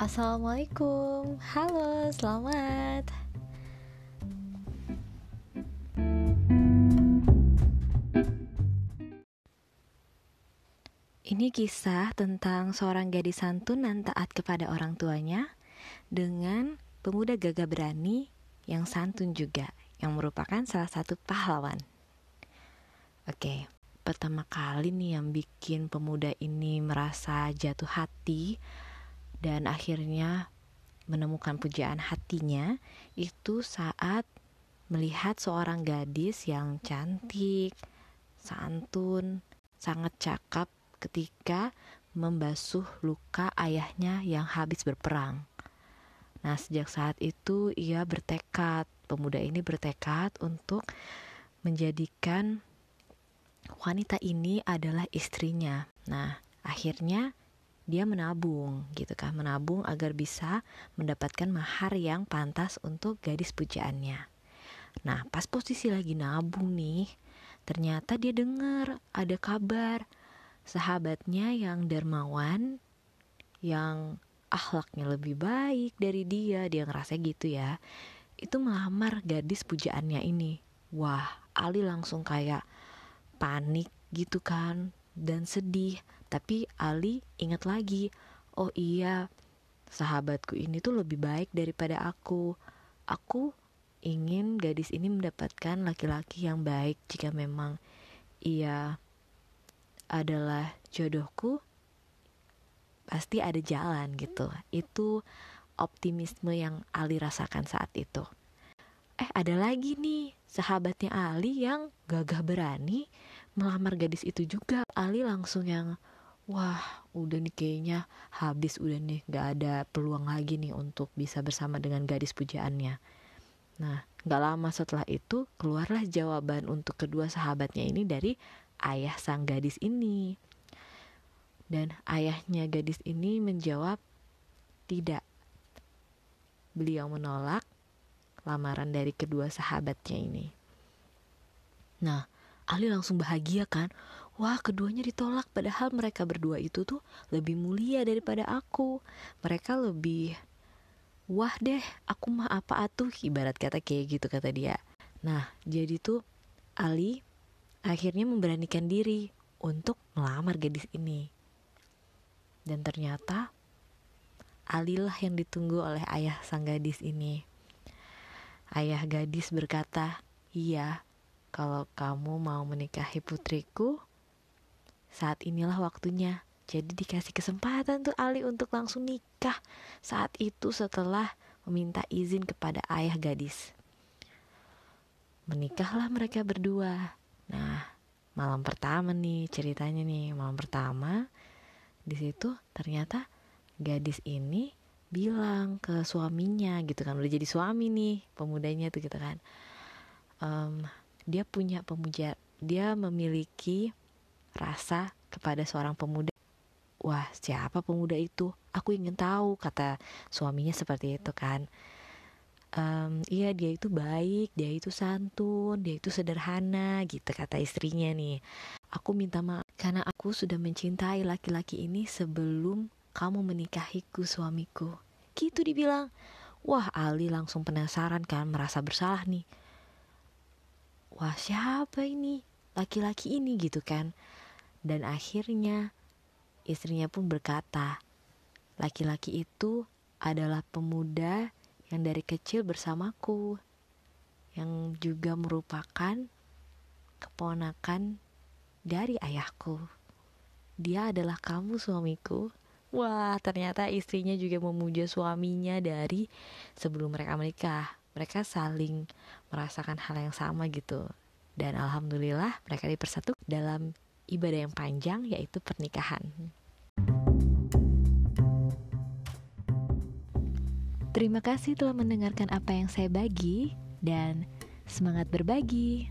Assalamualaikum, halo, selamat. Ini kisah tentang seorang gadis santun dan taat kepada orang tuanya dengan pemuda gagah berani yang santun juga, yang merupakan salah satu pahlawan. Oke, pertama kali nih yang bikin pemuda ini merasa jatuh hati dan akhirnya menemukan pujaan hatinya itu saat melihat seorang gadis yang cantik, santun, sangat cakap ketika membasuh luka ayahnya yang habis berperang. Nah, sejak saat itu ia bertekad, pemuda ini bertekad untuk menjadikan wanita ini adalah istrinya. Nah, akhirnya dia menabung gitu kan menabung agar bisa mendapatkan mahar yang pantas untuk gadis pujaannya. Nah pas posisi lagi nabung nih ternyata dia dengar ada kabar sahabatnya yang dermawan yang akhlaknya lebih baik dari dia. Dia ngerasa gitu ya. Itu melamar gadis pujaannya ini. Wah Ali langsung kayak panik gitu kan dan sedih. Tapi Ali ingat lagi, oh iya, sahabatku ini tuh lebih baik daripada aku. Aku ingin gadis ini mendapatkan laki-laki yang baik jika memang ia adalah jodohku pasti ada jalan gitu. Itu optimisme yang Ali rasakan saat itu. Eh ada lagi nih sahabatnya Ali yang gagah berani melamar gadis itu juga. Ali langsung yang wah udah nih kayaknya habis udah nih gak ada peluang lagi nih untuk bisa bersama dengan gadis pujaannya. Nah gak lama setelah itu keluarlah jawaban untuk kedua sahabatnya ini dari ayah sang gadis ini. Dan ayahnya gadis ini menjawab tidak. Beliau menolak lamaran dari kedua sahabatnya ini. Nah Ali langsung bahagia kan? Wah keduanya ditolak padahal mereka berdua itu tuh lebih mulia daripada aku. Mereka lebih Wah deh aku mah apa atuh? Ibarat kata kayak gitu kata dia. Nah jadi tuh Ali akhirnya memberanikan diri untuk melamar gadis ini. Dan ternyata Ali lah yang ditunggu oleh ayah sang gadis ini. Ayah gadis berkata, Iya, kalau kamu mau menikahi putriku, saat inilah waktunya. Jadi dikasih kesempatan tuh Ali untuk langsung nikah saat itu setelah meminta izin kepada ayah gadis. Menikahlah mereka berdua. Nah, malam pertama nih ceritanya nih, malam pertama di situ ternyata gadis ini bilang ke suaminya gitu kan udah jadi suami nih pemudanya tuh gitu kan um, dia punya pemuja dia memiliki rasa kepada seorang pemuda. Wah, siapa pemuda itu? Aku ingin tahu, kata suaminya seperti itu kan. Um, iya dia itu baik, dia itu santun, dia itu sederhana gitu kata istrinya nih. Aku minta maaf karena aku sudah mencintai laki-laki ini sebelum kamu menikahiku suamiku. Gitu dibilang. Wah Ali langsung penasaran kan merasa bersalah nih. Wah siapa ini? Laki-laki ini gitu kan. Dan akhirnya istrinya pun berkata, laki-laki itu adalah pemuda yang dari kecil bersamaku, yang juga merupakan keponakan dari ayahku. Dia adalah kamu suamiku. Wah, ternyata istrinya juga memuja suaminya dari sebelum mereka menikah. Mereka saling merasakan hal yang sama gitu. Dan alhamdulillah mereka dipersatu dalam ibadah yang panjang yaitu pernikahan. Terima kasih telah mendengarkan apa yang saya bagi dan semangat berbagi.